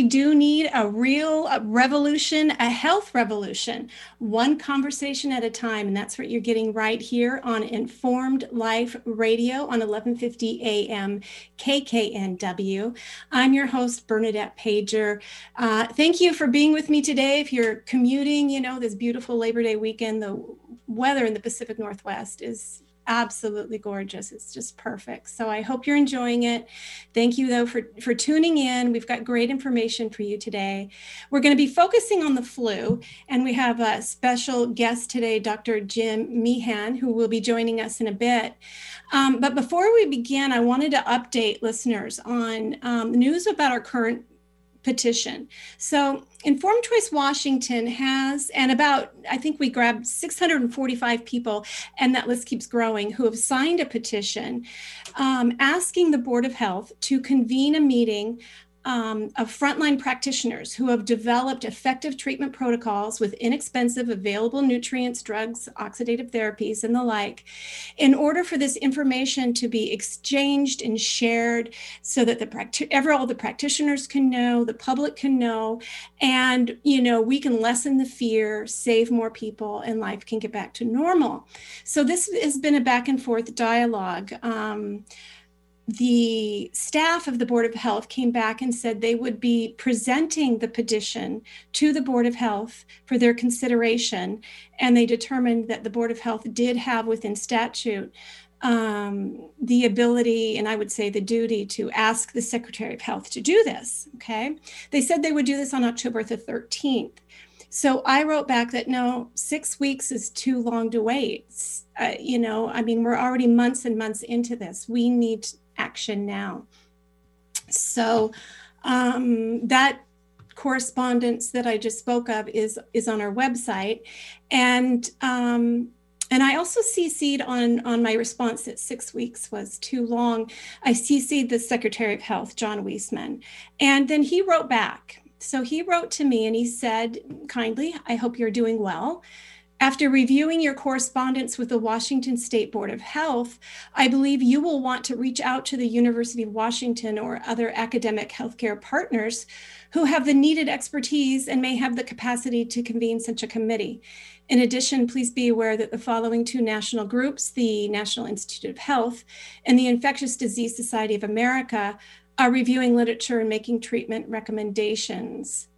We do need a real revolution, a health revolution, one conversation at a time. And that's what you're getting right here on Informed Life Radio on 1150 AM KKNW. I'm your host, Bernadette Pajer. Uh, thank you for being with me today. If you're commuting, you know, this beautiful Labor Day weekend, the weather in the Pacific Northwest is absolutely gorgeous. It's just perfect. So I hope you're enjoying it. Thank you though for for tuning in. We've got great information for you today. We're going to be focusing on the flu and we have a special guest today, Dr. Jim Meehan, who will be joining us in a bit. Um, but before we begin, I wanted to update listeners on um, news about our current petition. So, Informed Choice Washington has, and about, I think we grabbed 645 people, and that list keeps growing, who have signed a petition um, asking the Board of Health to convene a meeting um, of frontline practitioners who have developed effective treatment protocols with inexpensive, available nutrients, drugs, oxidative therapies, and the like, in order for this information to be exchanged and shared so that the ever all the practitioners can know, the public can know, and you know we can lessen the fear, save more people, and life can get back to normal. So this has been a back and forth dialogue. Um, the staff of the Board of Health came back and said they would be presenting the petition to the Board of Health for their consideration. And they determined that the Board of Health did have within statute um, the ability, and I would say the duty, to ask the Secretary of Health to do this. Okay. They said they would do this on October the 13th. So I wrote back that no, six weeks is too long to wait. Uh, you know, I mean, we're already months and months into this. We need action now. So um, that correspondence that I just spoke of is is on our website, and um, and I also CC'd on on my response that six weeks was too long. I CC'd the Secretary of Health, John Wiesman, and then he wrote back. So he wrote to me and he said kindly, "I hope you're doing well." After reviewing your correspondence with the Washington State Board of Health, I believe you will want to reach out to the University of Washington or other academic healthcare partners who have the needed expertise and may have the capacity to convene such a committee. In addition, please be aware that the following two national groups, the National Institute of Health and the Infectious Disease Society of America, are reviewing literature and making treatment recommendations.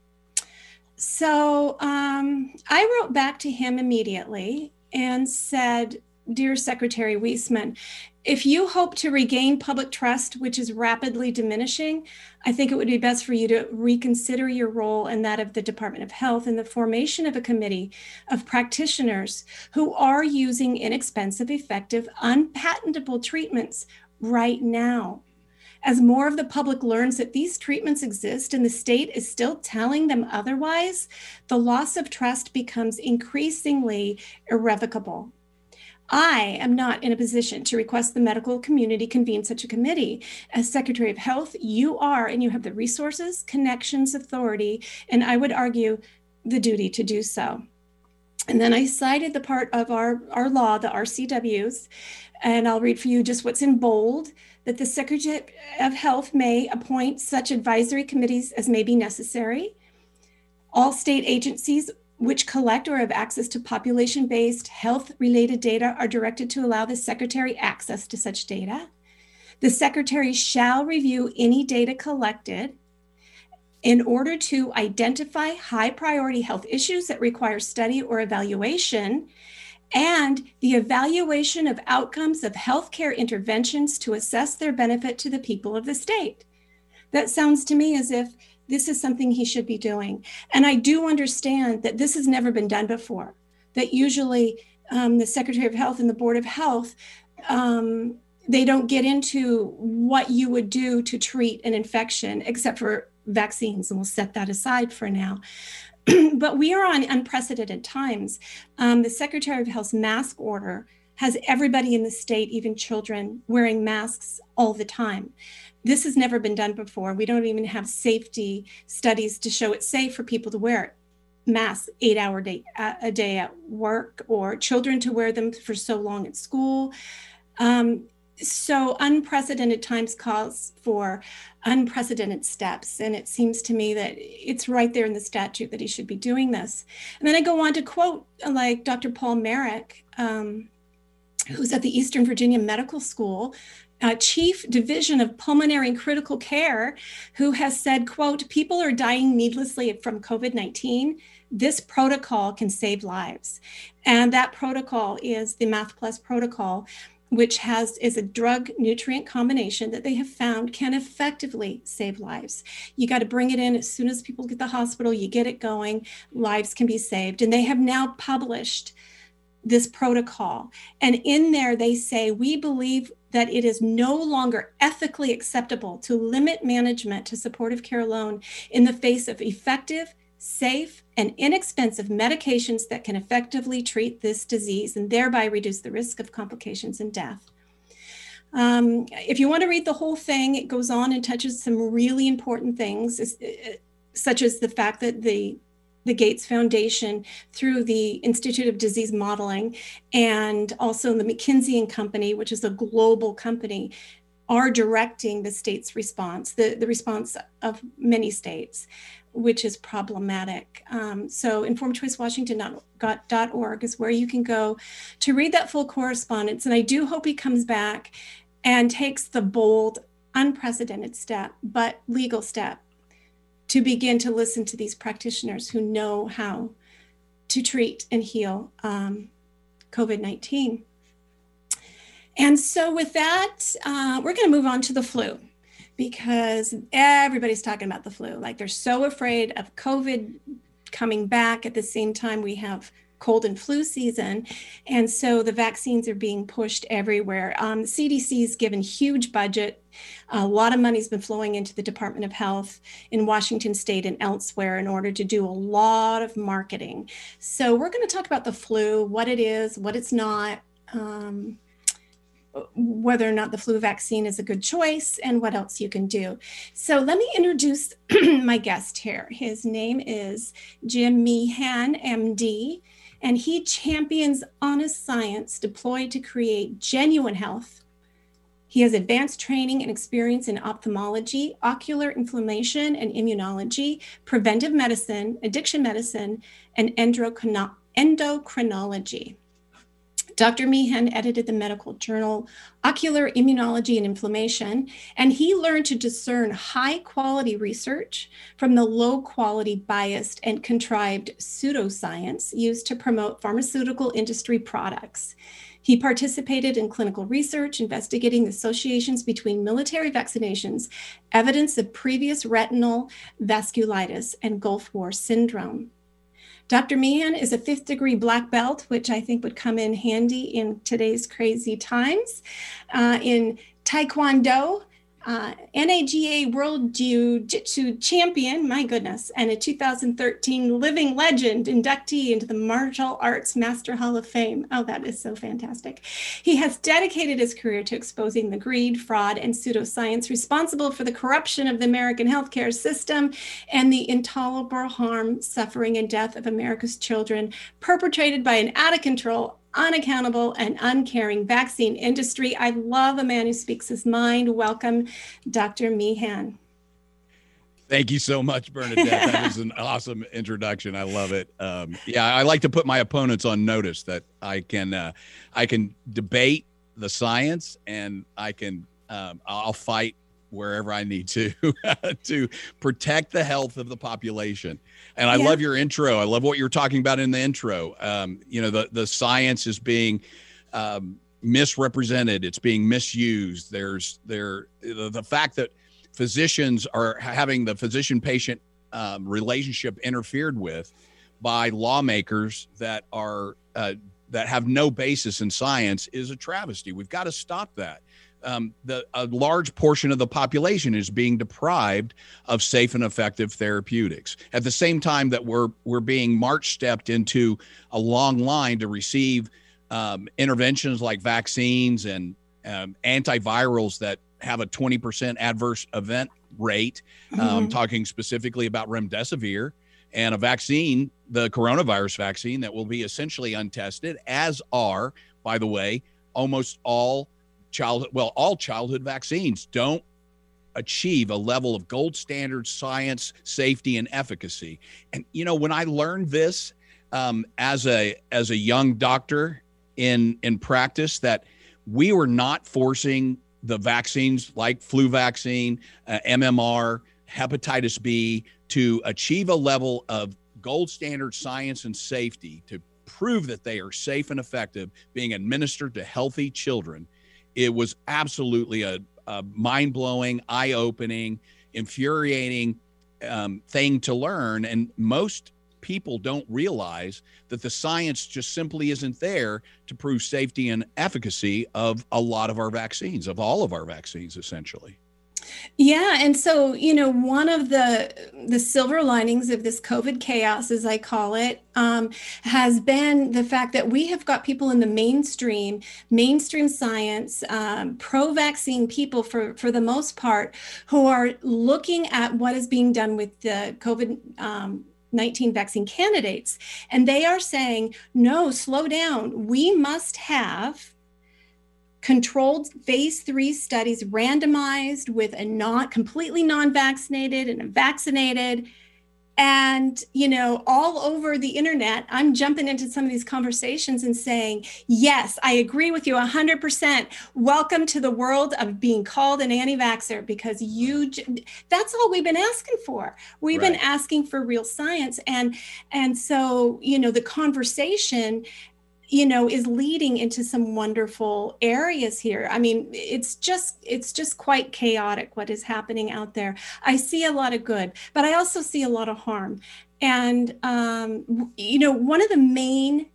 So um, I wrote back to him immediately and said, Dear Secretary Wiesman, if you hope to regain public trust, which is rapidly diminishing, I think it would be best for you to reconsider your role and that of the Department of Health in the formation of a committee of practitioners who are using inexpensive, effective, unpatentable treatments right now. As more of the public learns that these treatments exist and the state is still telling them otherwise, the loss of trust becomes increasingly irrevocable. I am not in a position to request the medical community convene such a committee. As Secretary of Health, you are, and you have the resources, connections, authority, and I would argue the duty to do so. And then I cited the part of our, our law, the RCWs, and I'll read for you just what's in bold that the Secretary of Health may appoint such advisory committees as may be necessary. All state agencies which collect or have access to population based health related data are directed to allow the Secretary access to such data. The Secretary shall review any data collected in order to identify high priority health issues that require study or evaluation and the evaluation of outcomes of healthcare interventions to assess their benefit to the people of the state. That sounds to me as if this is something he should be doing. And I do understand that this has never been done before, that usually um, the Secretary of Health and the Board of Health. Um, they don't get into what you would do to treat an infection except for vaccines, and we'll set that aside for now. but we are on unprecedented times. Um, the Secretary of Health's mask order has everybody in the state, even children, wearing masks all the time. This has never been done before. We don't even have safety studies to show it's safe for people to wear masks eight hour day a day at work or children to wear them for so long at school. Um, so unprecedented times calls for unprecedented steps. And it seems to me that it's right there in the statute that he should be doing this. And then i go on to quote like dr paul marik um, who's at the eastern virginia medical school uh, chief division of pulmonary and critical care who has said quote people are dying needlessly from covid-19 this protocol can save lives. And that protocol is the math plus protocol which has is a drug nutrient combination that they have found can effectively save lives. You got to bring it in as soon as people get the hospital, you get it going, lives can be saved. And they have now published this protocol. And in there they say we believe that it is no longer ethically acceptable to limit management to supportive care alone in the face of effective safe, and inexpensive medications that can effectively treat this disease and thereby reduce the risk of complications and death. Um, if you want to read the whole thing, it goes on and touches some really important things, uh, such as the fact that the the Gates Foundation through the Institute of Disease Modeling and also the McKinsey and Company, which is a global company, are directing the state's response, the, the response of many states which is problematic. Um, so informedchoicewashington.org is where you can go to read that full correspondence. And I do hope he comes back and takes the bold, unprecedented step, but legal step to begin to listen to these practitioners who know how to treat and heal um, COVID 19. And so, with that, uh, we're going to move on to the flu because everybody's talking about the flu. Like they're so afraid of COVID coming back at the same time we have cold and flu season. And so the vaccines are being pushed everywhere. Um, CDC's given huge budget. A lot of money's been flowing into the Department of Health in Washington State and elsewhere in order to do a lot of marketing. So we're going to talk about the flu, what it is, what it's not. Um, whether or not the flu vaccine is a good choice and what else you can do. So let me introduce my guest here. His name is Jim Meehan, MD, and he champions honest science deployed to create genuine health. He has advanced training and experience in ophthalmology, ocular inflammation and immunology, preventive medicine, addiction medicine, and endocrinology. Dr. Meehan edited the medical journal Ocular Immunology and Inflammation, and he learned to discern high quality research from the low quality, biased, and contrived pseudoscience used to promote pharmaceutical industry products. He participated in clinical research investigating associations between military vaccinations, evidence of previous retinal vasculitis, and Gulf War syndrome. Dr. Meehan is a fifth degree black belt, which I think would come in handy in today's crazy times, uh, in Taekwondo, uh, NAGA World Jiu Jitsu champion, my goodness, and a 2013 Living Legend inductee into the Martial Arts Master Hall of Fame. Oh, that is so fantastic. He has dedicated his career to exposing the greed, fraud, and pseudoscience responsible for the corruption of the American healthcare system and the intolerable harm, suffering, and death of America's children perpetrated by an out of control, unaccountable and uncaring vaccine industry. I love a man who speaks his mind. Welcome, Dr. Meehan. Thank you so much, Bernadette. that was an awesome introduction. I love it. Um, yeah, I like to put my opponents on notice that I can uh, I can debate the science and I can um, I'll fight wherever I need to to protect the health of the population. And I yeah. love your intro. I love what you're talking about in the intro. Um, you know, the the science is being um, misrepresented. It's being misused. There's there the, the fact that physicians are having the physician patient um, relationship interfered with by lawmakers that are uh, that have no basis in science is a travesty. We've got to stop that um, the a large portion of the population is being deprived of safe and effective therapeutics. At the same time that we're we're being march stepped into a long line to receive um, interventions like vaccines and um, antivirals that have a 20% adverse event rate. Um, mm-hmm. talking specifically about remdesivir and a vaccine, the coronavirus vaccine, that will be essentially untested, as are, by the way, almost all child well all childhood vaccines don't achieve a level of gold standard science safety and efficacy. And you know when i learned this um, as a as a young doctor in in practice that we were not forcing the vaccines like flu vaccine uh, mmr hepatitis b to achieve a level of gold standard science and safety to prove that they are safe and effective being administered to healthy children it was absolutely a, a mind blowing, eye opening, infuriating um, thing to learn. And most people don't realize that the science just simply isn't there to prove safety and efficacy of a lot of our vaccines, of all of our vaccines, essentially. Yeah, and so you know, one of the the silver linings of this COVID chaos, as I call it, um, has been the fact that we have got people in the mainstream, mainstream science, um, pro-vaccine people for for the most part, who are looking at what is being done with the COVID. Um, 19 vaccine candidates, and they are saying, no, slow down. We must have controlled phase three studies randomized with a not completely non-vaccinated and a vaccinated and you know all over the internet i'm jumping into some of these conversations and saying yes i agree with you 100% welcome to the world of being called an anti-vaxxer because you that's all we've been asking for. We've right. been asking for real science. And and so you know the conversation you know is leading into some wonderful areas here. I mean it's just it's just quite chaotic what is happening out there. I see a lot of good but i also see a lot of harm. And um, you know one of the main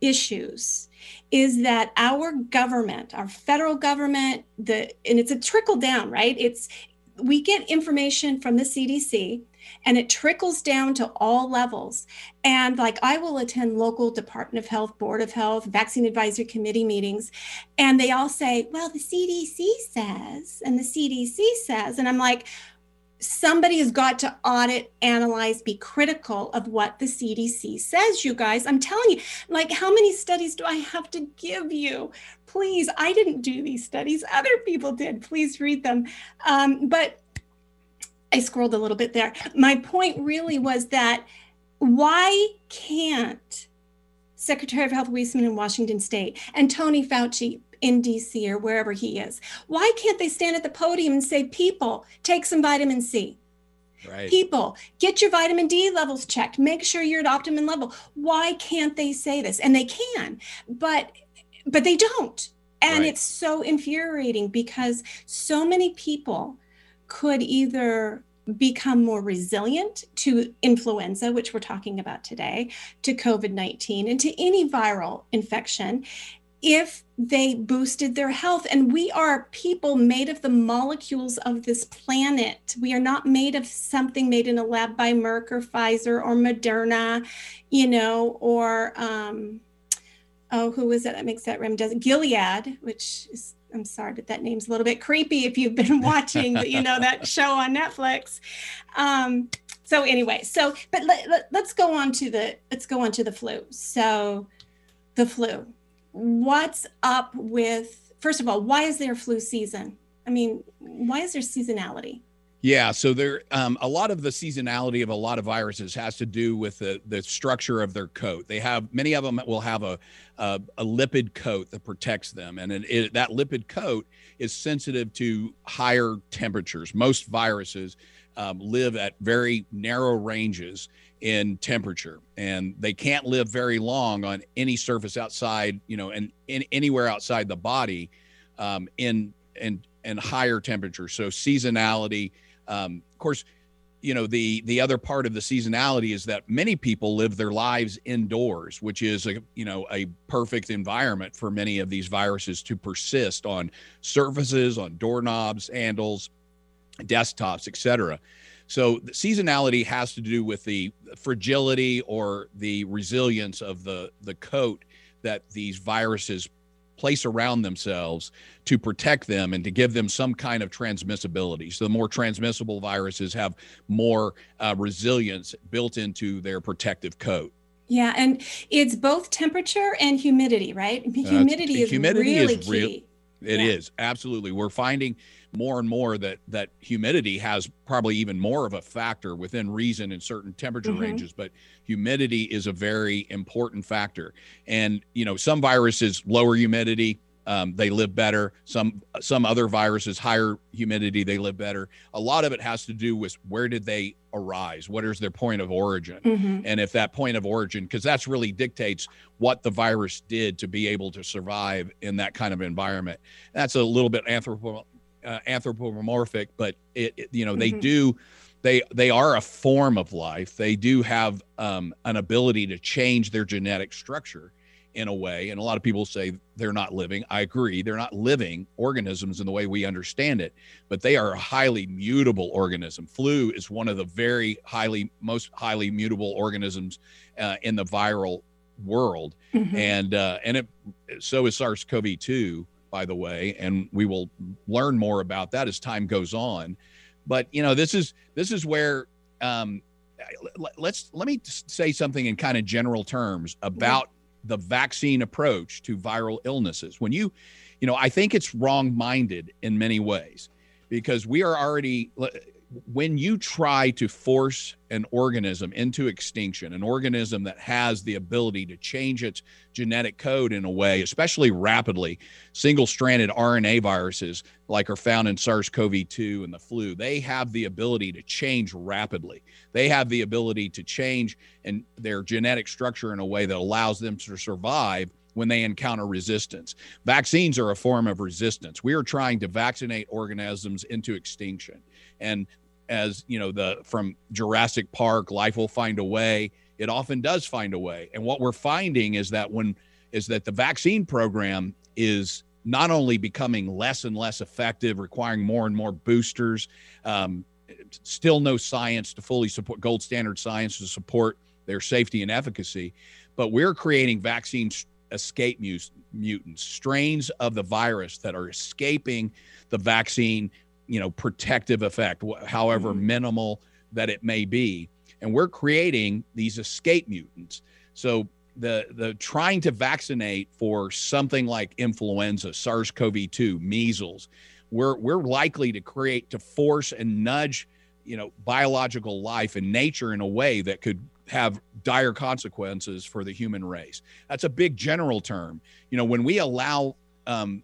issues is that our government our federal government the and it's a trickle down right? It's we get information from the cdc and it trickles down to all levels. And like I will attend local Department of Health, Board of Health, Vaccine Advisory Committee meetings, and they all say, well, the CDC says, and the CDC says. And I'm like, somebody has got to audit, analyze, be critical of what the CDC says, you guys. I'm telling you, like, how many studies do I have to give you? Please, I didn't do these studies, other people did. Please read them. Um, but I scrolled a little bit there. My point really was that why can't Secretary of Health Wiesman in Washington State and Tony Fauci in DC or wherever he is, why can't they stand at the podium and say, people, take some vitamin C? Right. People, get your vitamin D levels checked. Make sure you're at optimum level. Why can't they say this? And they can, but but they don't. And right. it's so infuriating because so many people could either become more resilient to influenza, which we're talking about today, to COVID 19, and to any viral infection if they boosted their health. And we are people made of the molecules of this planet. We are not made of something made in a lab by Merck or Pfizer or Moderna, you know, or, um, oh, who is it that makes that remdesivir? Gilead, which is I'm sorry, but that name's a little bit creepy if you've been watching, you know, that show on Netflix. Um, so anyway, so but let, let, let's go on to the let's go on to the flu. So the flu. What's up with first of all, why is there flu season? I mean, why is there seasonality? Yeah, so there um, a lot of the seasonality of a lot of viruses has to do with the the structure of their coat. They have many of them will have a a, a lipid coat that protects them, and it, it, that lipid coat is sensitive to higher temperatures. Most viruses um, live at very narrow ranges in temperature, and they can't live very long on any surface outside, you know, and in, anywhere outside the body um, in in in higher temperatures. So seasonality um, of course, you know the the other part of the seasonality is that many people live their lives indoors which is a you know a perfect environment for many of these viruses to persist on surfaces on doorknobs handles desktops etc so the seasonality has to do with the fragility or the resilience of the the coat that these viruses place around themselves to protect them and to give them some kind of transmissibility. So the more transmissible viruses have more uh, resilience built into their protective coat. Yeah, and it's both temperature and humidity, right? Humidity uh, is humidity really is key. It yeah. is absolutely. We're finding more and more that that humidity has probably even more of a factor within reason in certain temperature mm-hmm. ranges, but humidity is a very important factor. And you know, some viruses lower humidity, um, they live better. Some some other viruses, higher humidity, they live better. A lot of it has to do with where did they arise? What is their point of origin? Mm-hmm. And if that point of origin, because that's really dictates what the virus did to be able to survive in that kind of environment. That's a little bit anthropo, uh, anthropomorphic, but it, it you know mm-hmm. they do they they are a form of life. They do have um, an ability to change their genetic structure in a way. And a lot of people say they're not living. I agree. They're not living organisms in the way we understand it, but they are a highly mutable organism. Flu is one of the very highly, most highly mutable organisms uh, in the viral world. Mm-hmm. And, uh, and it, so is SARS-CoV-2, by the way, and we will learn more about that as time goes on. But, you know, this is, this is where, um, let's let me say something in kind of general terms about the vaccine approach to viral illnesses. When you, you know, I think it's wrong minded in many ways because we are already, when you try to force an organism into extinction, an organism that has the ability to change its genetic code in a way, especially rapidly, single stranded RNA viruses like are found in SARS CoV 2 and the flu, they have the ability to change rapidly. They have the ability to change in their genetic structure in a way that allows them to survive when they encounter resistance. Vaccines are a form of resistance. We are trying to vaccinate organisms into extinction. And as you know, the from Jurassic Park, life will find a way. It often does find a way. And what we're finding is that when is that the vaccine program is not only becoming less and less effective, requiring more and more boosters. Um, still no science to fully support gold standard science to support their safety and efficacy, but we're creating vaccine escape mutants, strains of the virus that are escaping the vaccine, you know, protective effect, however mm-hmm. minimal that it may be. And we're creating these escape mutants. So the the trying to vaccinate for something like influenza, SARS-CoV-2, measles, we're we're likely to create to force and nudge, you know, biological life and nature in a way that could have dire consequences for the human race. That's a big general term. You know, when we allow um,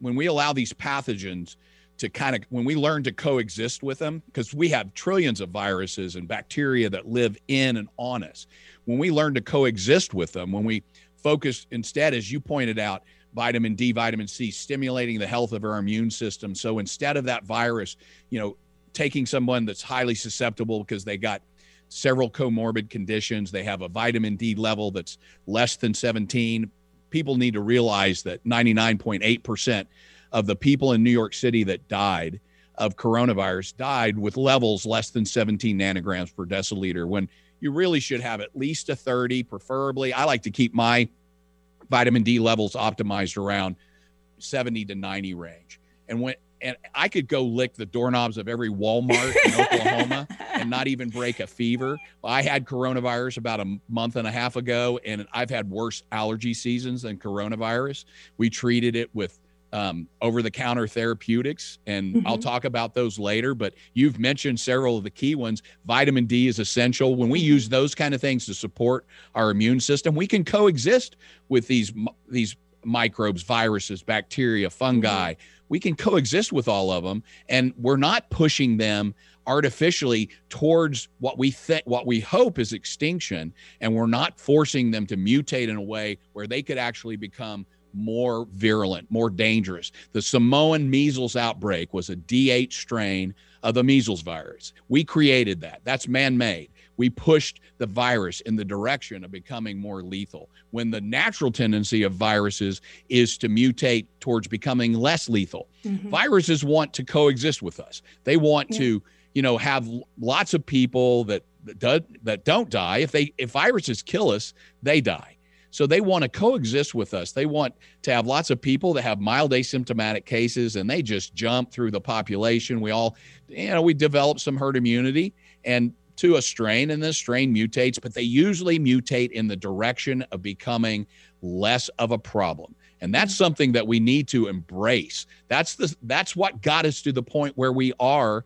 when we allow these pathogens to kind of when we learn to coexist with them because we have trillions of viruses and bacteria that live in and on us. When we learn to coexist with them when we focus instead as you pointed out vitamin d vitamin c stimulating the health of our immune system. So instead of that virus you know taking someone that's highly susceptible because they got several comorbid conditions they have a vitamin d level that's less than 17 people need to realize that 99.8% of the people in New York City that died of coronavirus died with levels less than 17 nanograms per deciliter when you really should have at least a 30 preferably. I like to keep my vitamin d levels optimized around 70 to 90 range. And when and i could go lick the doorknobs of every walmart in oklahoma and not even break a fever. I had coronavirus about a month and a half ago and i've had worse allergy seasons than coronavirus. We treated it with um, over the counter therapeutics. And mm-hmm. I'll talk about those later, but you've mentioned several of the key ones. Vitamin D is essential. When we mm-hmm. use those kind of things to support our immune system, we can coexist with these, these microbes, viruses, bacteria, fungi. Mm-hmm. We can coexist with all of them, and we're not pushing them artificially towards what we think what we hope is extinction and we're not forcing them to mutate in a way where they could actually become more virulent, more dangerous. The Samoan measles outbreak was a D8 strain of the measles virus. We created that. That's man made. We pushed the virus in the direction of becoming more lethal when the natural tendency of viruses is to mutate towards becoming less lethal. Mm-hmm. Viruses want to coexist with us. They want yeah. to, you know, have lots of people that that, do, that don't die. If they if viruses kill us, they die. So they want to coexist with us. They want to have lots of people that have mild asymptomatic cases and they just jump through the population. We all, you know, we develop some herd immunity and to a strain and this strain mutates, but they usually mutate in the direction of becoming less of a problem. and that's something that we need to embrace that's the that's what got us to the point where we are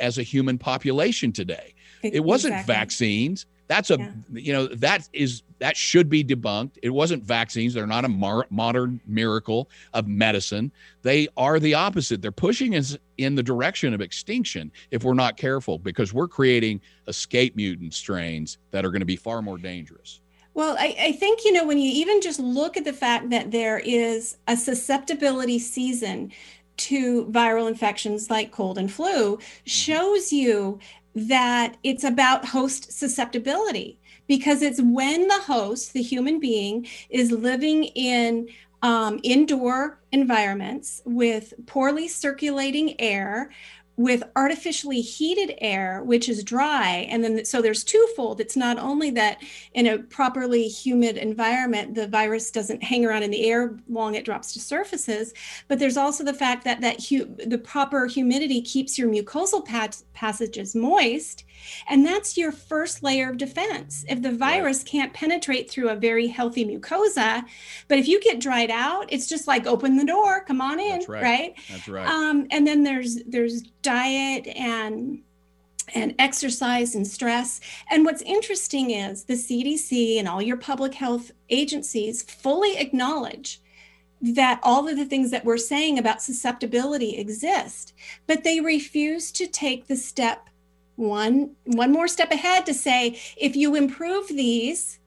as a human population today it wasn't exactly. vaccines that's a yeah. you know that is that should be debunked. It wasn't vaccines. They're not a mar- modern miracle of medicine. They are the opposite. They're pushing us in the direction of extinction if we're not careful because we're creating escape mutant strains that are going to be far more dangerous. Well, I, I, think, you know, when you even just look at the fact that there is a susceptibility season to viral infections like cold and flu, mm-hmm. shows you that it's about host susceptibility because it's when the host, the human being, is living in um, indoor environments with poorly circulating air with artificially heated air, which is dry. And then, so there's twofold. It's not only that in a properly humid environment, the virus doesn't hang around in the air long it drops to surfaces, but there's also the fact that that hu- the proper humidity keeps your mucosal passages moist. And that's your first layer of defense. If the virus right. can't penetrate through a very healthy mucosa, but if you get dried out, it's just like open the door, come on in, that's right. right? That's right. Um, and then there's there's diet and and exercise and stress. And what's interesting is the CDC and all your public health agencies fully acknowledge that all of the things that we're saying about susceptibility exist, but they refuse to take the step one one more step ahead to say if you improve these,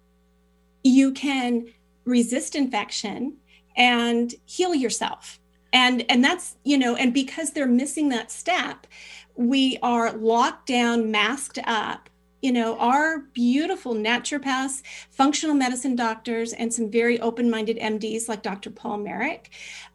you can resist infection and heal yourself and and that's you know and because they're missing that step we are locked down masked up. You know our beautiful naturopaths functional medicine doctors and some very open-minded mds like dr paul marik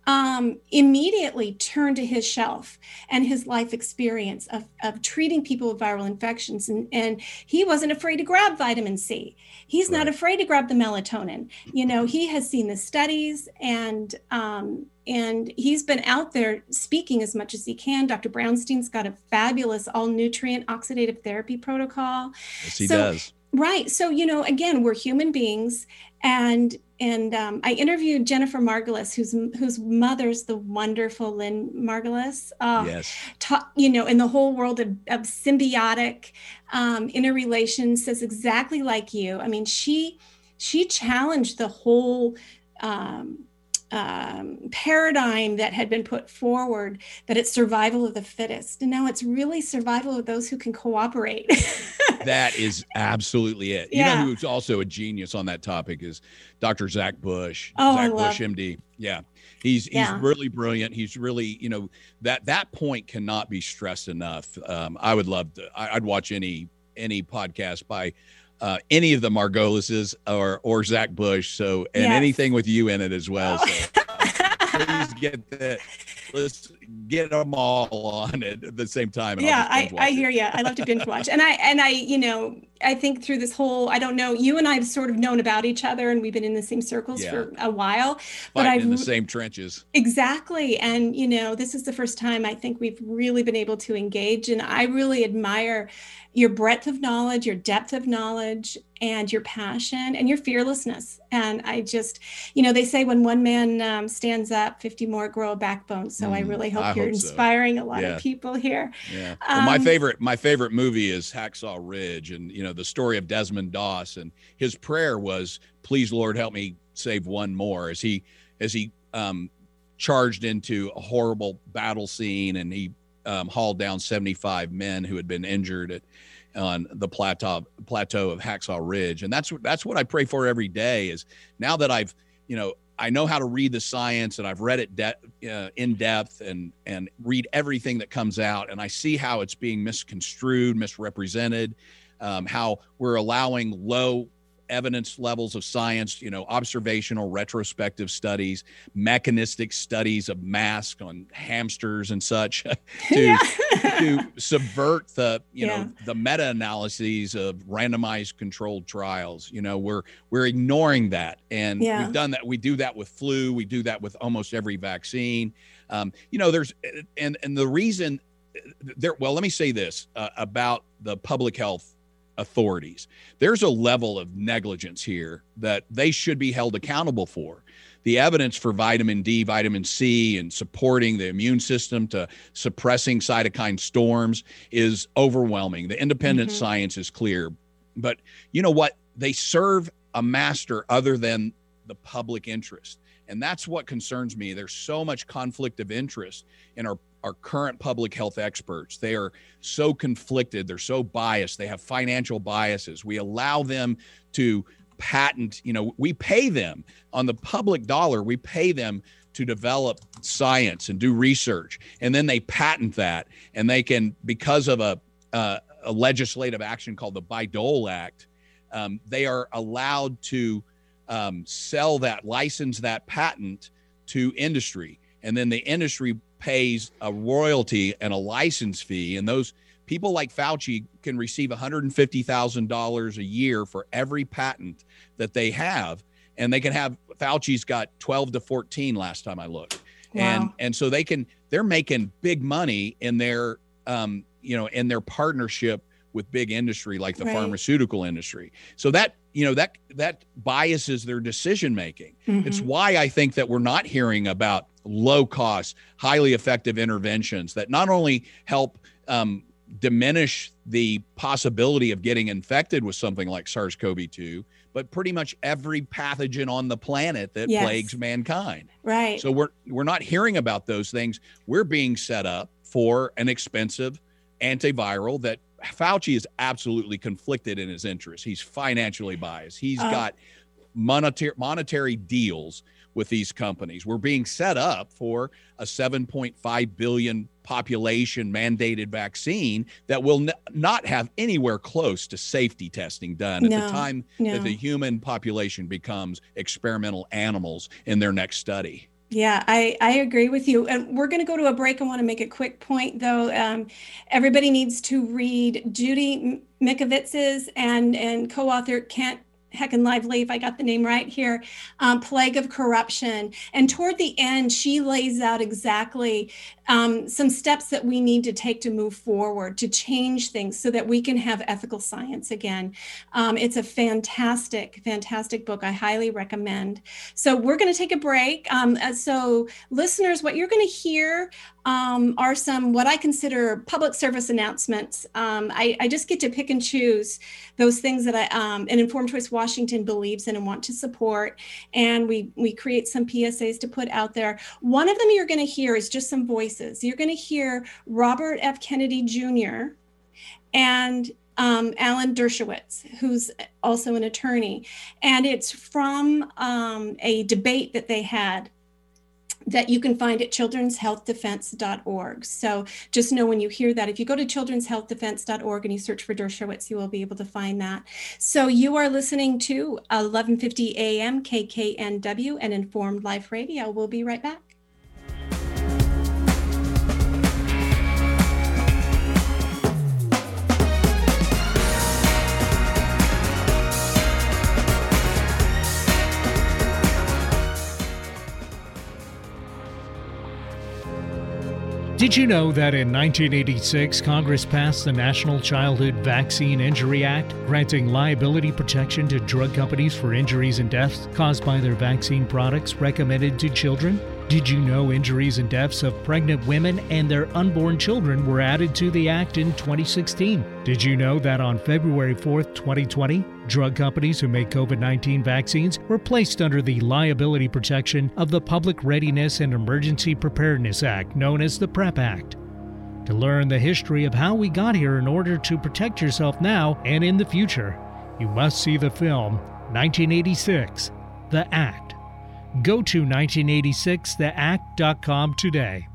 um, immediately turned to his shelf and his life experience of, of treating people with viral infections. And, and he wasn't afraid to grab vitamin C. He's right. not afraid to grab the melatonin. You know, he has seen the studies and um, and he's been out there speaking as much as he can. Dr. Brownstein's got a fabulous all nutrient oxidative therapy protocol. Yes, he so, does. Right. So, you know, again, we're human beings and and um, I interviewed Jennifer Margulis, whose whose mother's the wonderful Lynn Margulis. Uh, yes. Ta- you know, in the whole world of, of symbiotic um, interrelations, says exactly like you. I mean, she she challenged the whole. Um, um, paradigm that had been put forward that it's survival of the fittest. And now it's really survival of those who can cooperate. that is absolutely it. Yeah. You know who's also a genius on that topic is Dr. Zach Bush. Oh, Zach I Bush, MD. Yeah. He's he's yeah. really brilliant. He's really, you know, that that point cannot be stressed enough. Um, I would love to I, I'd watch any any podcast by uh, any of the Margulises or or Zach Bush. So and yes. anything with you in it as well. Oh. So please get that. Let's get them all on it at the same time. Yeah, I, I hear you. I love to binge watch, and I and I you know I think through this whole I don't know you and I have sort of known about each other, and we've been in the same circles yeah. for a while. Fighting but I've in the same trenches. Exactly, and you know this is the first time I think we've really been able to engage, and I really admire your breadth of knowledge, your depth of knowledge, and your passion and your fearlessness. And I just, you know, they say when one man um, stands up, 50 more grow a backbone. So mm, I really hope I you're hope inspiring so. a lot yeah. of people here. Yeah. Um, my favorite, my favorite movie is Hacksaw Ridge, and you know the story of Desmond Doss, and his prayer was, "Please, Lord, help me save one more." As he, as he um, charged into a horrible battle scene, and he um, hauled down 75 men who had been injured at, on the plateau plateau of Hacksaw Ridge, and that's that's what I pray for every day. Is now that I've you know I know how to read the science and I've read it de- uh, in depth and and read everything that comes out, and I see how it's being misconstrued, misrepresented, um, how we're allowing low evidence levels of science, you know, observational, retrospective studies, mechanistic studies of masks on hamsters and such to, yeah. to subvert the, you yeah. know, the meta-analyses of randomized controlled trials. You know, we're we're ignoring that. And yeah. we've done that. We do that with flu, we do that with almost every vaccine. Um, you know, there's and and the reason there well, let me say this uh, about the public health authorities. There's a level of negligence here that they should be held accountable for. the evidence for vitamin D, vitamin C, and supporting the immune system to suppressing cytokine storms is overwhelming. The independent mm-hmm. science is clear. But you know what? They serve a master other than the public interest. And that's what concerns me. There's so much conflict of interest in our, our current public health experts. They are so conflicted, they're so biased, they have financial biases. We allow them to patent, you know, we pay them on the public dollar, we pay them to develop science and do research. And then they patent that. And they can, because of a, a legislative action called the Bayh-Dole Act, um, they are allowed to um, sell that, license that patent to industry. And then the industry pays a royalty and a license fee. And those people like Fauci can receive $150,000 a year for every patent that they have. And they can have, Fauci's got 12 to 14 last time I looked. Wow. And, and so they can, they're making big money in their, um, you know, in their partnership with big industry like the right. pharmaceutical industry. So that you know that that biases their decision making. Mm-hmm. It's why I think that we're not hearing about low cost, highly effective interventions that not only help um, diminish the possibility of getting infected with something like SARS-CoV-2, but pretty much every pathogen on the planet that yes. plagues mankind. Right. So we're we're not hearing about those things. We're being set up for an expensive antiviral that Fauci is absolutely conflicted in his interests. He's financially biased. He's uh, got monetary monetary deals with these companies. We're being set up for a 7.5 billion population mandated vaccine that will n- not have anywhere close to safety testing done no, at the time no. that the human population becomes experimental animals in their next study. Yeah, I, I agree with you. And we're going to go to a break. I want to make a quick point, though. Um, everybody needs to read Judy Mikovits's and, and co author Kent Heckenlively, if I got the name right here, um, Plague of Corruption. And toward the end, she lays out exactly um, some steps that we need to take to move forward to change things so that we can have ethical science again. Um, it's a fantastic, fantastic book. I highly recommend. So we're going to take a break. Um, uh, so listeners, what you're going to hear um, are some what I consider public service announcements. Um, I, I, just get to pick and choose those things that I, um, an Informed Choice Washington believes in and want to support, and we we create some PSAs to put out there. One of them you're going to hear is just some voices. You're going to hear Robert F. Kennedy Jr. and um, Alan Dershowitz, who's also an attorney. And it's from um, a debate that they had that you can find at children'shealthdefense.org. So just know when you hear that, if you go to children'shealthdefense.org and you search for Dershowitz, you will be able to find that. So you are listening to 1150 AM KKNW and Informed Life Radio. We'll be right back. Did you know that in 1986, Congress passed the National Childhood Vaccine Injury Act, granting liability protection to drug companies for injuries and deaths caused by their vaccine products recommended to children? Did you know injuries and deaths of pregnant women and their unborn children were added to the act in 2016? Did you know that on February 4, 2020, drug companies who make COVID 19 vaccines were placed under the liability protection of the Public Readiness and Emergency Preparedness Act, known as the PrEP Act? To learn the history of how we got here in order to protect yourself now and in the future, you must see the film 1986 The Act. Go to 1986theact.com today.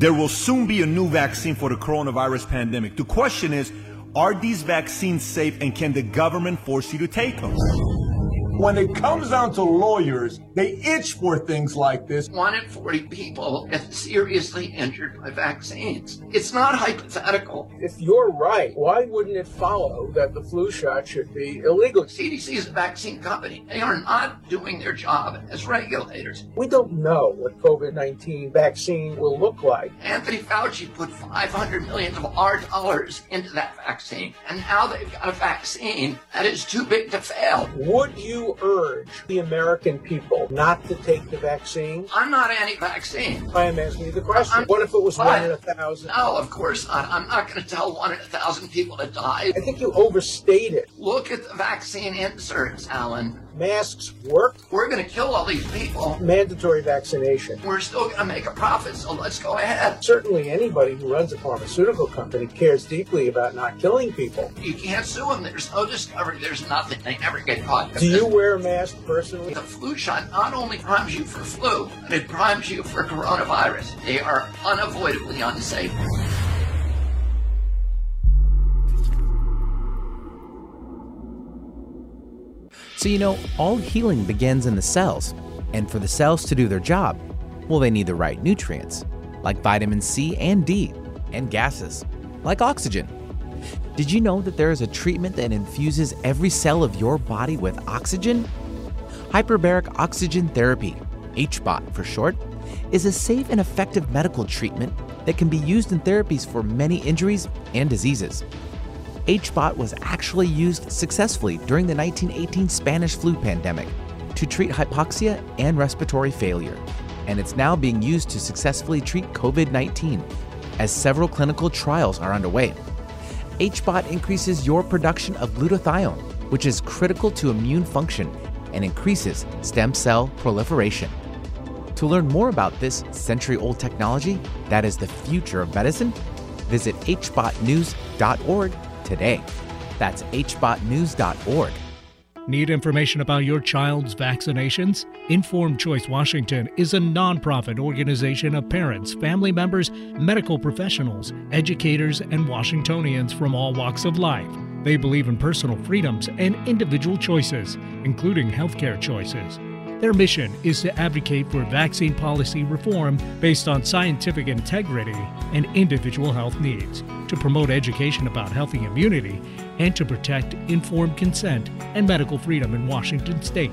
There will soon be a new vaccine for the coronavirus pandemic. The question is, are these vaccines safe and can the government force you to take them? When it comes down to lawyers, they itch for things like this. One in 40 people get seriously injured by vaccines. It's not hypothetical. If you're right, why wouldn't it follow that the flu shot should be illegal? CDC is a vaccine company. They are not doing their job as regulators. We don't know what COVID 19 vaccine will look like. Anthony Fauci put 500 million of our dollars into that vaccine, and now they've got a vaccine that is too big to fail. Would you urge the American people not to take the vaccine? I'm not anti vaccine. I am asking you the question. I'm- what if it was But- one in a thousand? No, of course not. I'm not going to tell one in a thousand people to die. I think you overstate it. Look at the vaccine inserts, Alan. Masks work. We're going to kill all these people. Mandatory vaccination. We're still going to make a profit, so let's go ahead. Certainly, anybody who runs a pharmaceutical company cares deeply about not killing people. You can't sue them. There's no discovery. There's nothing. They never get caught. Do you wear a mask personally? The flu shot not only primes you for flu, but it primes you for coronavirus. They are unavoidably unsafe. So, you know, all healing begins in the cells. And for the cells to do their job, well, they need the right nutrients, like vitamin C and D, and gases, like oxygen. Did you know that there is a treatment that infuses every cell of your body with oxygen? Hyperbaric oxygen therapy, HBOT for short, is a safe and effective medical treatment that can be used in therapies for many injuries and diseases. HBOT was actually used successfully during the 1918 Spanish flu pandemic to treat hypoxia and respiratory failure, and it's now being used to successfully treat COVID 19, as several clinical trials are underway. HBOT increases your production of glutathione, which is critical to immune function and increases stem cell proliferation. To learn more about this century old technology that is the future of medicine, visit hbotnews.org today. That's hbotnews.org. Need information about your child's vaccinations? Informed Choice Washington is a nonprofit organization of parents, family members, medical professionals, educators, and Washingtonians from all walks of life. They believe in personal freedoms and individual choices, including healthcare choices. Their mission is to advocate for vaccine policy reform based on scientific integrity and individual health needs, to promote education about healthy immunity, and to protect informed consent and medical freedom in Washington state.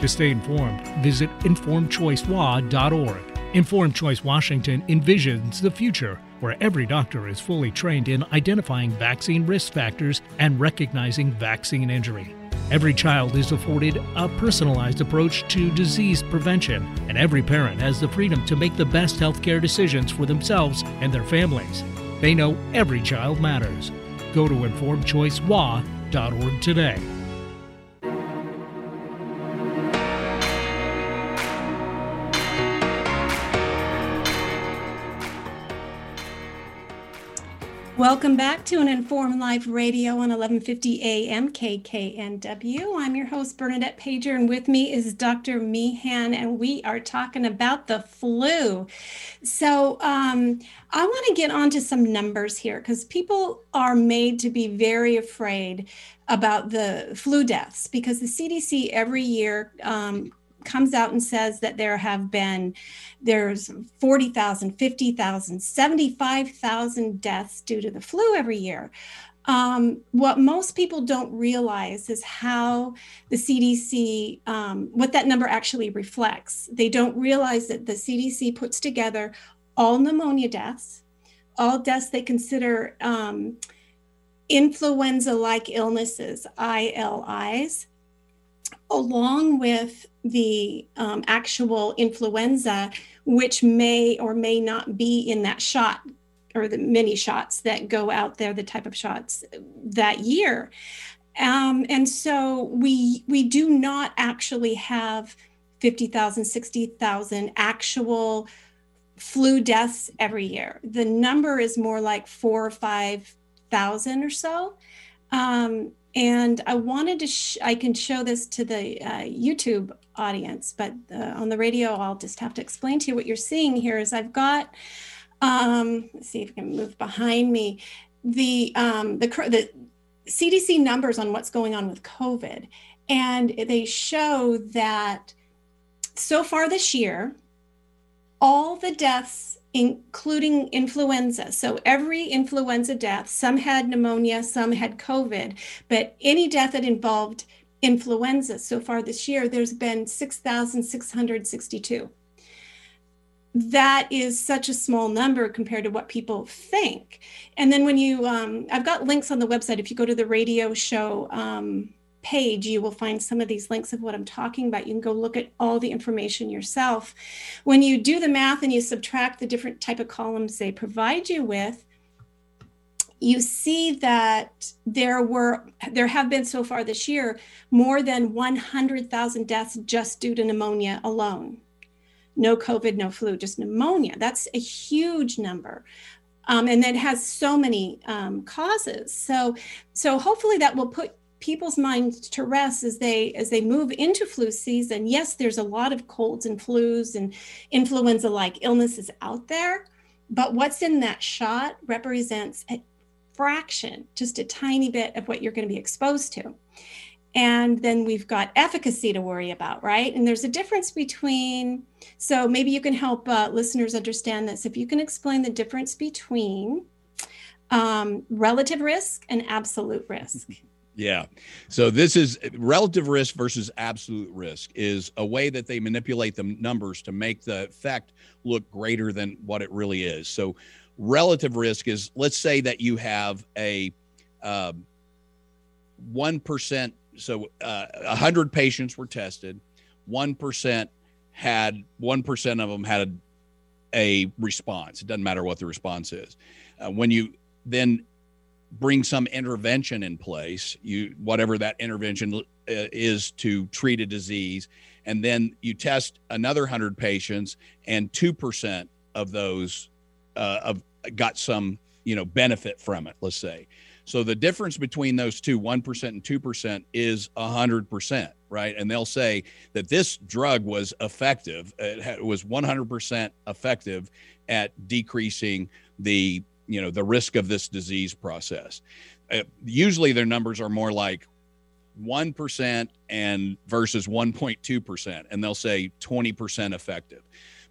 To stay informed, visit informedchoicewa.org. Informed Choice Washington envisions the future where every doctor is fully trained in identifying vaccine risk factors and recognizing vaccine injury. Every child is afforded a personalized approach to disease prevention, and every parent has the freedom to make the best healthcare decisions for themselves and their families. They know every child matters. Go to informedchoicewa.org today. Welcome back to an Informed Life Radio on 1150 AM KKNW. I'm your host, Bernadette Pajer, and with me is Dr. Meehan, and we are talking about the flu. So um, I want to get onto some numbers here because people are made to be very afraid about the flu deaths because the CDC every year um, comes out and says that there have been there's 40,000, 50,000, 75,000 deaths due to the flu every year. Um, what most people don't realize is how the CDC, um, what that number actually reflects. They don't realize that the CDC puts together all pneumonia deaths, all deaths they consider um, influenza like illnesses, ILIs, along with the um, actual influenza, which may or may not be in that shot or the many shots that go out there, the type of shots that year. Um, and so we we do not actually have 50,000, 60,000 actual flu deaths every year. The number is more like four or 5,000 or so. Um, and I wanted to, sh- I can show this to the uh, YouTube audience, but on the radio, I'll just have to explain to you what you're seeing here is I've got, um, let's see if I can move behind me, the, um, the, the CDC numbers on what's going on with COVID. And they show that so far this year, all the deaths, including influenza, so every influenza death, some had pneumonia, some had COVID, but any death that involved influenza so far this year, there's been 6,662 that is such a small number compared to what people think. And then when you, um, I've got links on the website. If you go to the radio show um, page, you will find some of these links of what I'm talking about. You can go look at all the information yourself. When you do the math and you subtract the different type of columns they provide you with, you see that there were there have been so far this year more than 100,000 deaths just due to pneumonia alone no COVID, no flu, just pneumonia. That's a huge number. Um, and that has so many um, causes. So, so hopefully that will put people's minds to rest as they as they move into flu season. Yes, there's a lot of colds and flus and influenza-like illnesses out there, but what's in that shot represents fraction, just a tiny bit of what you're going to be exposed to and then we've got efficacy to worry about, right? And there's a difference between, so maybe you can help uh, listeners understand this. If you can explain the difference between um, relative risk and absolute risk. Yeah. So this is relative risk versus absolute risk is a way that they manipulate the numbers to make the effect look greater than what it really is. So relative risk is let's say that you have a uh, 1% so uh, 100 patients were tested 1% had 1% of them had a, a response. It doesn't matter what the response is. Uh, when you then bring some intervention in place you whatever that intervention uh, is to treat a disease and then you test another 100 patients and 2% of those uh, of, got some you know benefit from it let's say so the difference between those two, 1% and 2%, is 100%, right? And they'll say that this drug was effective. It was 100% effective at decreasing the, you know, the risk of this disease process. Uh, usually their numbers are more like 1% and versus 1.2%, and they'll say 20% effective.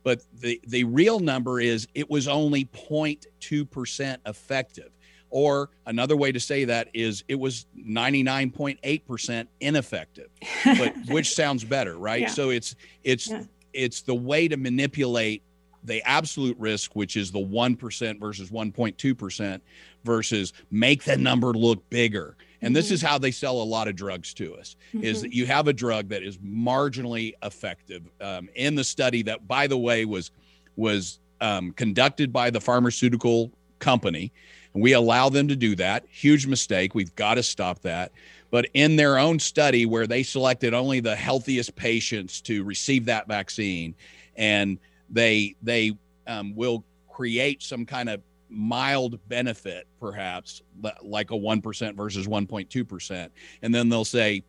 But the, the real number is it was only 0.2% effective or another way to say that is it was 99.8% ineffective, but which sounds better, right? Yeah. So it's it's yeah. it's the way to manipulate the absolute risk, which is the 1% versus 1.2%, versus make the number look bigger. And this mm-hmm. is how they sell a lot of drugs to us: mm-hmm. is that you have a drug that is marginally effective. Um, in the study that, by the way, was was um, conducted by the pharmaceutical company, we allow them to do that. Huge mistake. We've got to stop that. But in their own study, where they selected only the healthiest patients to receive that vaccine, and they they um, will create some kind of mild benefit, perhaps like a one percent versus one point two percent, and then they'll say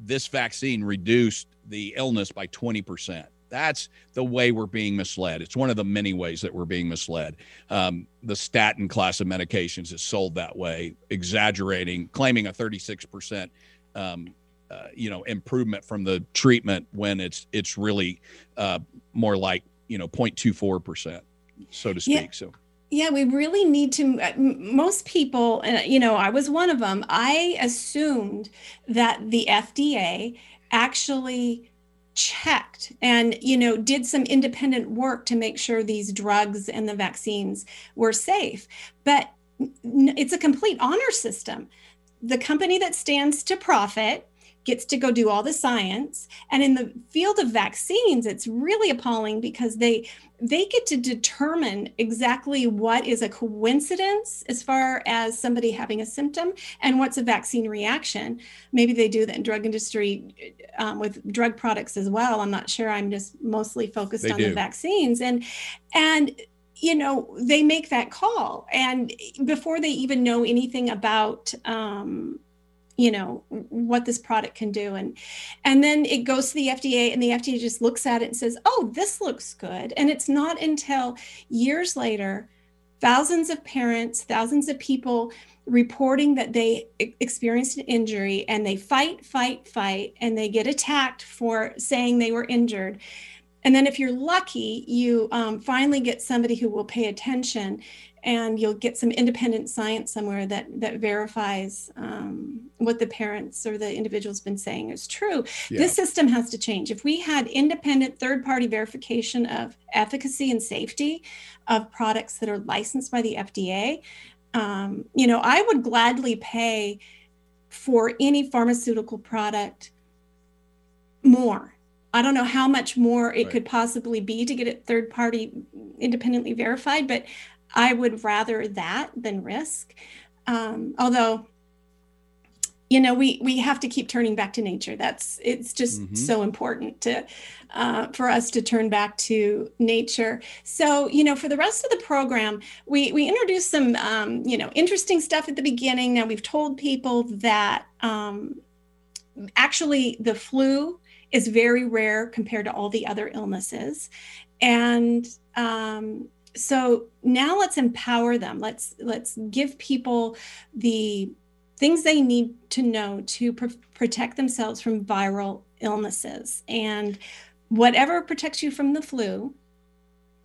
this vaccine reduced the illness by twenty percent. That's the way we're being misled. It's one of the many ways that we're being misled. Um, the statin class of medications is sold that way, exaggerating, claiming a 36%. Um, uh, you know improvement from the treatment when it's it's really uh, more like you know 0.24 percent so to speak yeah. so yeah we really need to uh, most people and you know i was one of them i assumed that the fda actually checked and you know did some independent work to make sure these drugs and the vaccines were safe. But it's a complete honor system. The company that stands to profit gets to go do all the science. And in the field of vaccines it's really appalling because they they get to determine exactly what is a coincidence as far as somebody having a symptom and what's a vaccine reaction. Maybe they do that in drug industry um, with drug products as well. I'm not sure. I'm just mostly focused they on do. the vaccines. And and you know they make that call. And before they even know anything about um, you know what this product can do and and then it goes to the FDA and the FDA just looks at it and says oh this looks good and it's not until years later thousands of parents, thousands of people reporting that they experienced an injury and they fight, fight, fight, and they get attacked for saying they were injured. And then, if you're lucky, you um, finally get somebody who will pay attention and you'll get some independent science somewhere that that verifies um, what the parents or the individual's been saying is true. Yeah. This system has to change. If we had independent third-party verification of efficacy and safety of products that are licensed by the FDA, um, you know, I would gladly pay for any pharmaceutical product more. I don't know how much more it right. could possibly be to get it third party independently verified, but I would rather that than risk. Um, although, you know, we we have to keep turning back to nature. That's it's just mm-hmm. so important to uh, for us to turn back to nature. So, you know, for the rest of the program, we we introduced some um, you know interesting stuff at the beginning. Now we've told people that um, actually the flu is very rare compared to all the other illnesses, and um, so now let's empower them. Let's let's give people the things they need to know to pr- protect themselves from viral illnesses. And whatever protects you from the flu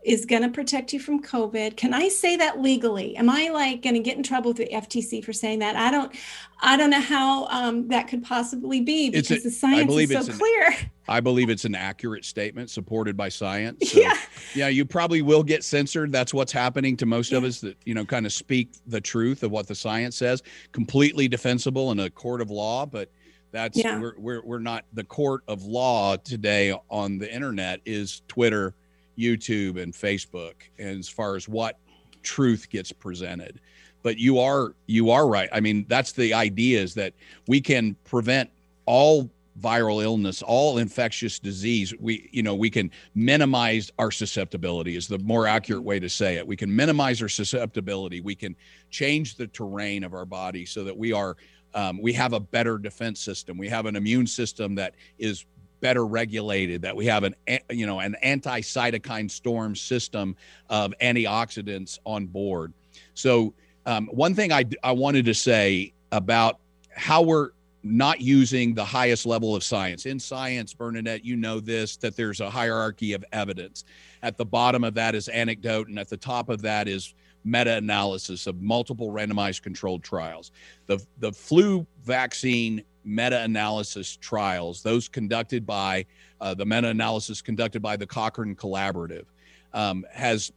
is going to protect you from COVID. Can I say that legally? Am I like going to get in trouble with the FTC for saying that? I don't, I don't know how um, that could possibly be because a, the science is so clear. I believe it's an accurate statement supported by science. So, yeah. Yeah. You probably will get censored. That's what's happening to most yeah. of us that, you know, kind of speak the truth of what the science says, completely defensible in a court of law. But that's, yeah. we're, we're, we're not the court of law today on the internet is Twitter YouTube and Facebook as far as what truth gets presented. But you are you are right. I mean, that's the idea is that we can prevent all viral illness, all infectious disease. We you know, we can minimize our susceptibility is the more accurate way to say it. We can minimize our susceptibility. We can change the terrain of our body so that we are um, we have a better defense system. We have an immune system that is better regulated, that we have an you know an anti-cytokine storm system of antioxidants on board. So um, one thing I I wanted to say about how we're not using the highest level of science. In science, Bernadette, you know this, that there's a hierarchy of evidence. At the bottom of that is anecdote, and at the top of that is meta analysis of multiple randomized controlled trials. The, the flu vaccine meta analysis trials, those conducted by uh, the meta analysis conducted by the Cochrane Collaborative, um, has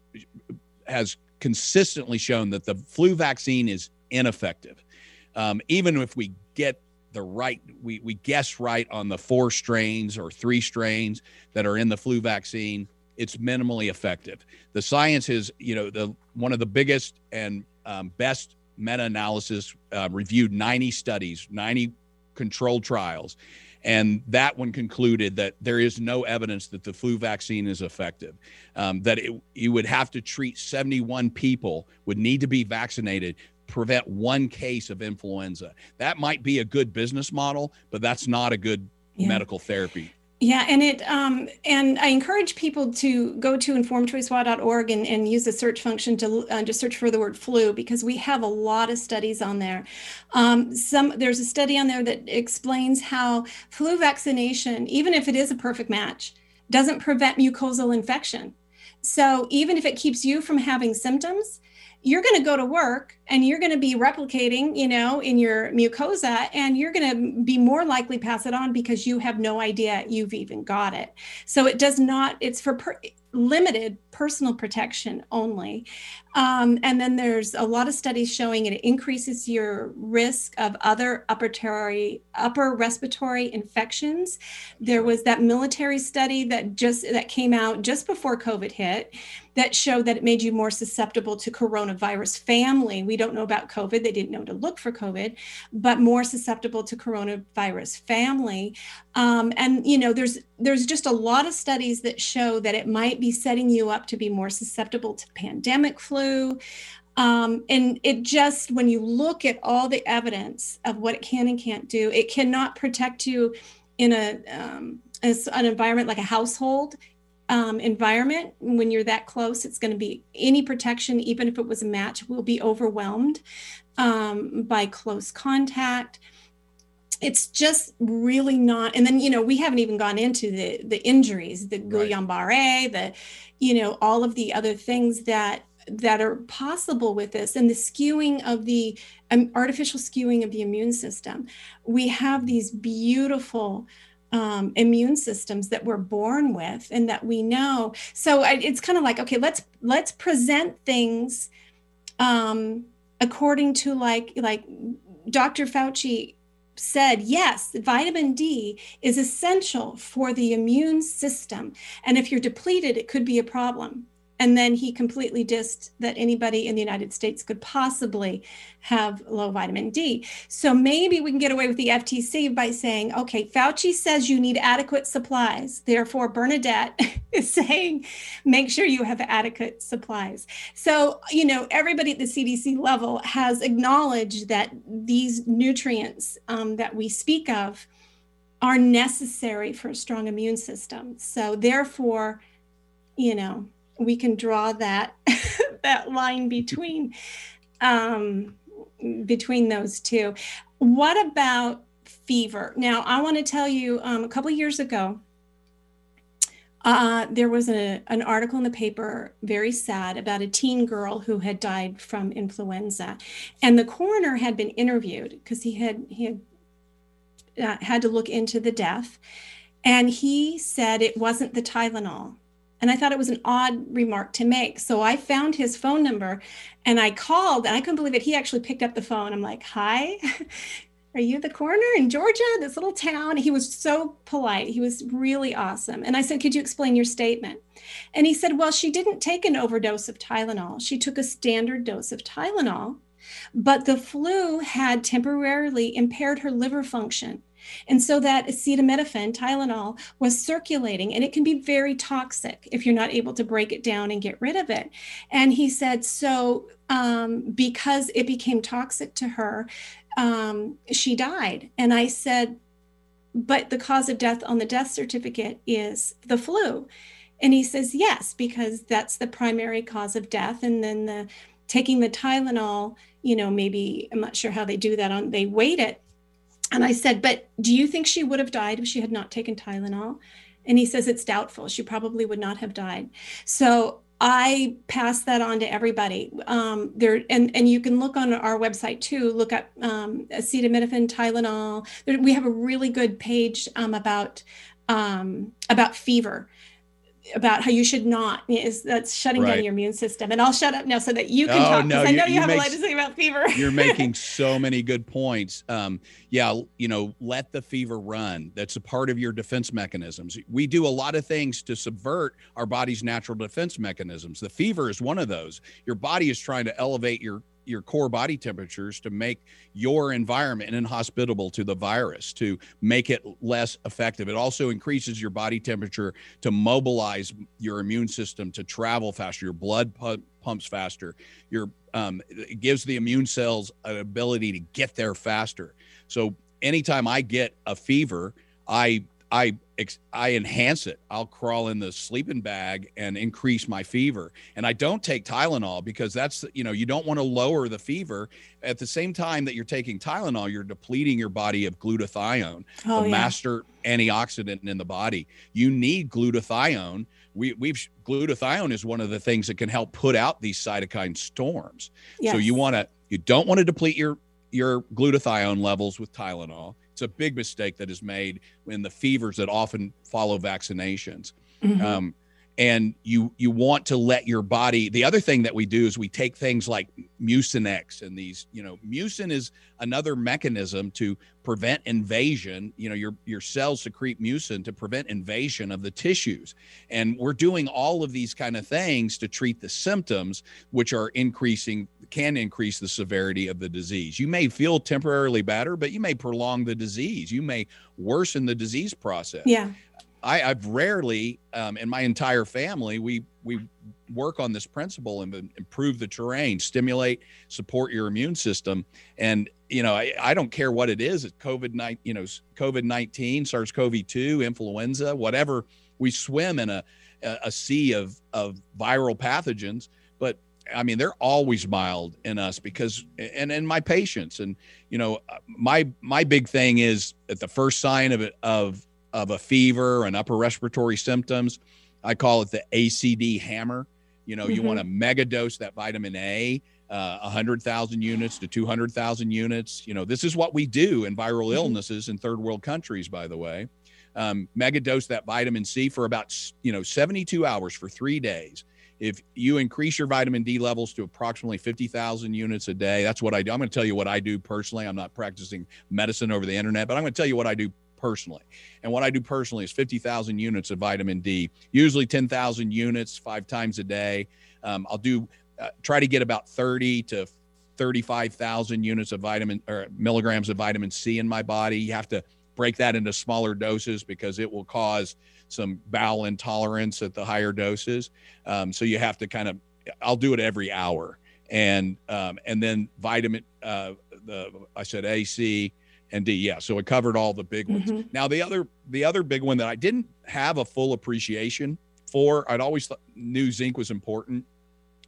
has consistently shown that the flu vaccine is ineffective. Um, even if we get the right, we, we guess right on the four strains or three strains that are in the flu vaccine, it's minimally effective. The science is, you know, the one of the biggest and um, best meta-analysis uh, reviewed 90 studies, 90 controlled trials. And that one concluded that there is no evidence that the flu vaccine is effective. Um, that it, you would have to treat 71 people would need to be vaccinated prevent one case of influenza. That might be a good business model, but that's not a good yeah. medical therapy. Yeah, and it um, and I encourage people to go to informedchoicewa.org and, and use the search function to uh, just search for the word flu because we have a lot of studies on there. Um, some there's a study on there that explains how flu vaccination, even if it is a perfect match, doesn't prevent mucosal infection. So even if it keeps you from having symptoms, you're going to go to work and you're going to be replicating, you know, in your mucosa, and you're going to be more likely pass it on because you have no idea you've even got it. So it does not. It's for per, limited personal protection only. Um, and then there's a lot of studies showing it increases your risk of other upper, terry, upper respiratory infections. There was that military study that just that came out just before COVID hit that showed that it made you more susceptible to coronavirus family. We don't know about COVID; they didn't know to look for COVID, but more susceptible to coronavirus family. Um, and you know, there's there's just a lot of studies that show that it might be setting you up to be more susceptible to pandemic flu. Um, and it just, when you look at all the evidence of what it can and can't do, it cannot protect you in a um, an environment like a household um, environment, when you're that close, it's going to be any protection, even if it was a match, will be overwhelmed um, by close contact. It's just really not. And then, you know, we haven't even gone into the the injuries, the Guillain-Barré, the, you know, all of the other things that that are possible with this and the skewing of the um, artificial skewing of the immune system. We have these beautiful um, immune systems that we're born with and that we know. So I, it's kind of like, okay, let's let's present things um, according to like like Dr. Fauci said, yes, vitamin D is essential for the immune system. And if you're depleted, it could be a problem. And then he completely dissed that anybody in the United States could possibly have low vitamin D. So maybe we can get away with the FTC by saying, okay, Fauci says you need adequate supplies. Therefore, Bernadette is saying, make sure you have adequate supplies. So, you know, everybody at the CDC level has acknowledged that these nutrients um, that we speak of are necessary for a strong immune system. So, therefore, you know, we can draw that that line between um, between those two. What about fever? Now, I want to tell you, um, a couple years ago, uh, there was a, an article in the paper, very sad, about a teen girl who had died from influenza, and the coroner had been interviewed because he had he had uh, had to look into the death, and he said it wasn't the Tylenol and I thought it was an odd remark to make. So I found his phone number and I called and I couldn't believe it. He actually picked up the phone. I'm like, hi. Are you the coroner in Georgia, this little town? He was so polite. He was really awesome. And I said, Could you explain your statement? And he said, Well, she didn't take an overdose of Tylenol. She took a standard dose of Tylenol, but the flu had temporarily impaired her liver function. And so that acetaminophen, Tylenol, was circulating, and it can be very toxic if you're not able to break it down and get rid of it. And he said, so um, because it became toxic to her, um, she died. And I said, but the cause of death on the death certificate is the flu. And he says, yes, because that's the primary cause of death. And then the taking the Tylenol, you know, maybe I'm not sure how they do that on, they weight it and I said, But do you think she would have died if she had not taken Tylenol? And he says, It's doubtful. She probably would not have died. So I pass that on to everybody. Um, there and and you can look on our website too. Look up um, acetaminophen, Tylenol. There, we have a really good page um, about um, about fever about how you should not is that's shutting right. down your immune system. And I'll shut up now so that you can oh, talk because no, I know you, you have make, a lot to say about fever. you're making so many good points. Um, yeah, you know, let the fever run. That's a part of your defense mechanisms. We do a lot of things to subvert our body's natural defense mechanisms. The fever is one of those. Your body is trying to elevate your your core body temperatures to make your environment inhospitable to the virus to make it less effective. It also increases your body temperature to mobilize your immune system to travel faster. Your blood pumps faster. Your um, it gives the immune cells an ability to get there faster. So anytime i get a fever i i I enhance it. I'll crawl in the sleeping bag and increase my fever. And I don't take Tylenol because that's, you know, you don't want to lower the fever. At the same time that you're taking Tylenol, you're depleting your body of glutathione, oh, the yeah. master antioxidant in the body. You need glutathione. We, we've glutathione is one of the things that can help put out these cytokine storms. Yes. So you want to, you don't want to deplete your your glutathione levels with Tylenol it's a big mistake that is made in the fevers that often follow vaccinations. Mm-hmm. Um, and you you want to let your body the other thing that we do is we take things like mucinex and these you know mucin is another mechanism to prevent invasion. You know your your cells secrete mucin to prevent invasion of the tissues. And we're doing all of these kind of things to treat the symptoms which are increasing can increase the severity of the disease. You may feel temporarily better but you may prolong the disease. You may worsen the disease process. Yeah I, have rarely, um, in my entire family, we we work on this principle and improve the terrain, stimulate, support your immune system, and you know I, I don't care what it is, it's COVID nine, you know COVID nineteen, SARS CoV two, influenza, whatever. We swim in a a, sea of of viral pathogens, but I mean, they're always mild in us because, and in my patients, and you know, my my big thing is at the first sign of it of of a fever and upper respiratory symptoms, I call it the ACD hammer. You know, mm-hmm. you want to mega dose that vitamin A, uh, 100,000 units to 200,000 units. You know, this is what we do in viral mm-hmm. illnesses in third world countries, by the way. Um, mega dose that vitamin C for about, you know, 72 hours for three days if you increase your vitamin D levels to approximately 50,000 units a day, that's what I do. I'm going to tell you what I do personally. I'm not practicing medicine over the internet, but I'm going to tell you what I do personally. And what I do personally is 50,000 units of vitamin D, usually 10,000 units five times a day. Um, I'll do uh, try to get about 30 to 35,000 units of vitamin or milligrams of vitamin C in my body. You have to break that into smaller doses because it will cause some bowel intolerance at the higher doses. Um, so you have to kind of, I'll do it every hour. And um, and then vitamin, uh, the I said A, C, and D. Yeah, so it covered all the big ones. Mm-hmm. Now the other the other big one that I didn't have a full appreciation for, I'd always th- knew zinc was important,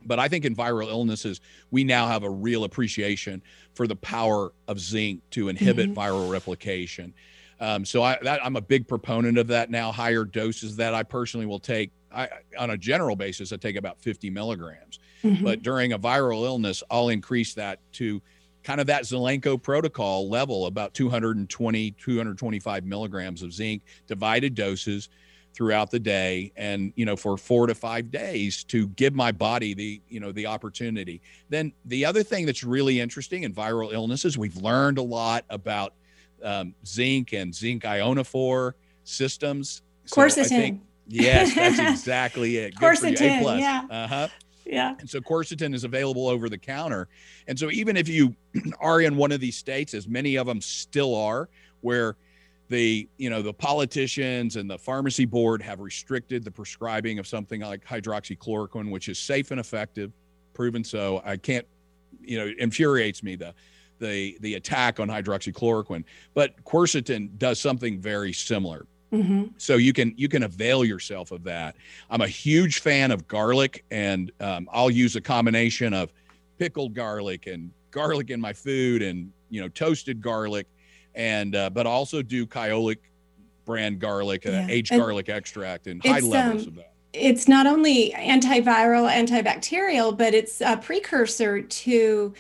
but I think in viral illnesses we now have a real appreciation for the power of zinc to inhibit mm-hmm. viral replication. Um, so I, that, I'm a big proponent of that now. Higher doses that I personally will take. I, on a general basis, I take about 50 milligrams. Mm-hmm. But during a viral illness, I'll increase that to kind of that Zelenko protocol level, about 220, 225 milligrams of zinc, divided doses throughout the day and you know for 4 to 5 days to give my body the you know the opportunity then the other thing that's really interesting in viral illnesses we've learned a lot about um, zinc and zinc ionophore systems. Quercetin. So yes, that's exactly it. Quercetin, yeah. Uh-huh. Yeah. And so quercetin is available over the counter. And so even if you are in one of these states, as many of them still are, where the you know the politicians and the pharmacy board have restricted the prescribing of something like hydroxychloroquine, which is safe and effective, proven so. I can't, you know, infuriates me the the the attack on hydroxychloroquine. But quercetin does something very similar. Mm-hmm. So you can you can avail yourself of that. I'm a huge fan of garlic, and um, I'll use a combination of pickled garlic and garlic in my food, and you know toasted garlic, and uh, but also do Kyolic brand garlic, uh, yeah. aged and garlic extract, and high levels um, of that it's not only antiviral, antibacterial, but it's a precursor to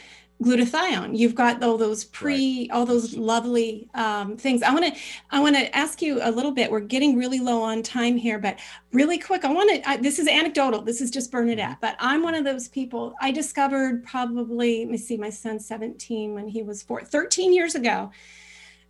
glutathione you've got all those pre right. all those lovely um, things i want to i want to ask you a little bit we're getting really low on time here but really quick i want to this is anecdotal this is just bernadette mm-hmm. but i'm one of those people i discovered probably let me see my son 17 when he was four 13 years ago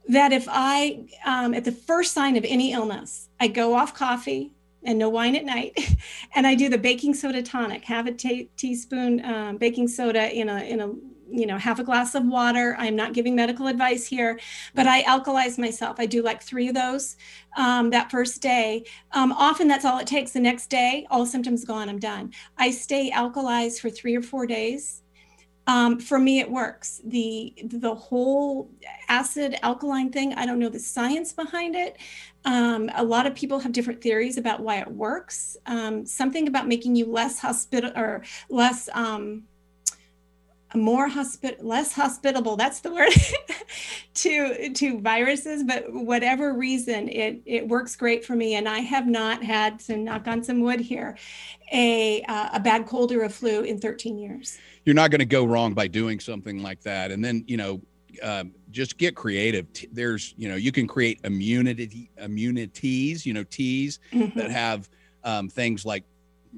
that if i um, at the first sign of any illness i go off coffee and no wine at night. and I do the baking soda tonic. Have a t- teaspoon um, baking soda in a in a you know half a glass of water. I'm not giving medical advice here but i alkalize myself. I do like three of those um, that first day. Um, often that's all it takes. The next day all symptoms gone. I'm done. I stay alkalized for three or four days. Um, for me it works. The the whole acid alkaline thing i don't know the science behind it. Um, a lot of people have different theories about why it works. Um, something about making you less hospital or less um, more hospit less hospitable that's the word to to viruses but whatever reason it it works great for me and i have not had to knock on some wood here a uh, a bad cold or a flu in 13 years you're not going to go wrong by doing something like that and then you know um, just get creative there's you know you can create immunity immunities you know teas mm-hmm. that have um, things like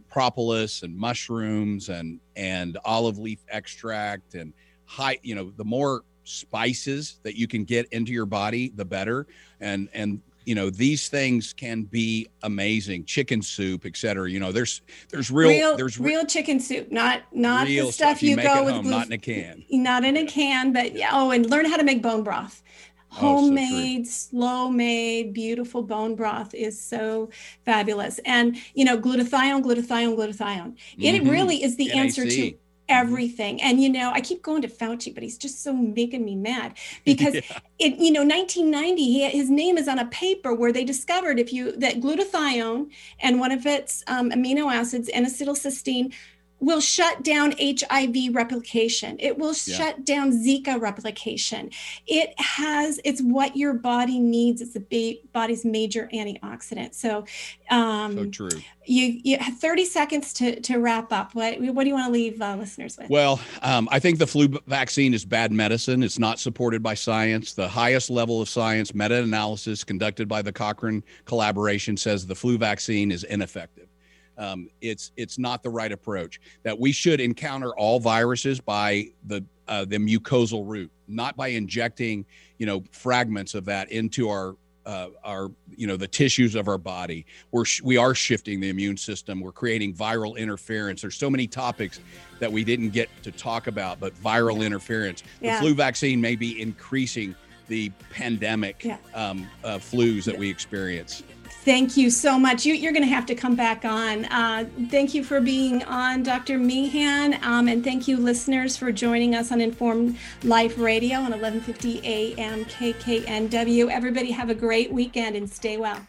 propolis and mushrooms and and olive leaf extract and high you know the more spices that you can get into your body the better. And and you know these things can be amazing. Chicken soup etc you know there's there's real, real there's re- real chicken soup not not the stuff, stuff. You, you go with home, not in a can. not in a can but yeah. oh and learn how to make bone broth homemade, oh, so slow made, beautiful bone broth is so fabulous. And, you know, glutathione, glutathione, glutathione. Mm-hmm. It really is the NAC. answer to everything. And you know, I keep going to Fauci, but he's just so making me mad because yeah. it, you know, 1990, he, his name is on a paper where they discovered if you that glutathione and one of its um, amino acids, N-acetylcysteine, will shut down HIV replication. It will yeah. shut down Zika replication. It has, it's what your body needs. It's the body's major antioxidant. So, um, so true. You, you have 30 seconds to, to wrap up. What, what do you want to leave uh, listeners with? Well, um, I think the flu vaccine is bad medicine. It's not supported by science. The highest level of science, meta analysis conducted by the Cochrane collaboration, says the flu vaccine is ineffective um, it's it's not the right approach. That we should encounter all viruses by the uh, the mucosal route, not by injecting you know fragments of that into our uh, our you know the tissues of our body we're sh- we are shifting the immune system we're creating viral interference there's so many topics that we didn't get to talk about but viral interference yeah. the flu vaccine may be increasing the pandemic yeah. um, uh, flus that we experience Thank you so much. You, are going to have to come back on. Uh, thank you for being on, Dr. Meehan, um, and thank you, listeners, for joining us on Informed Life Radio on 1150 AM KKNW. Everybody have a great weekend and stay well.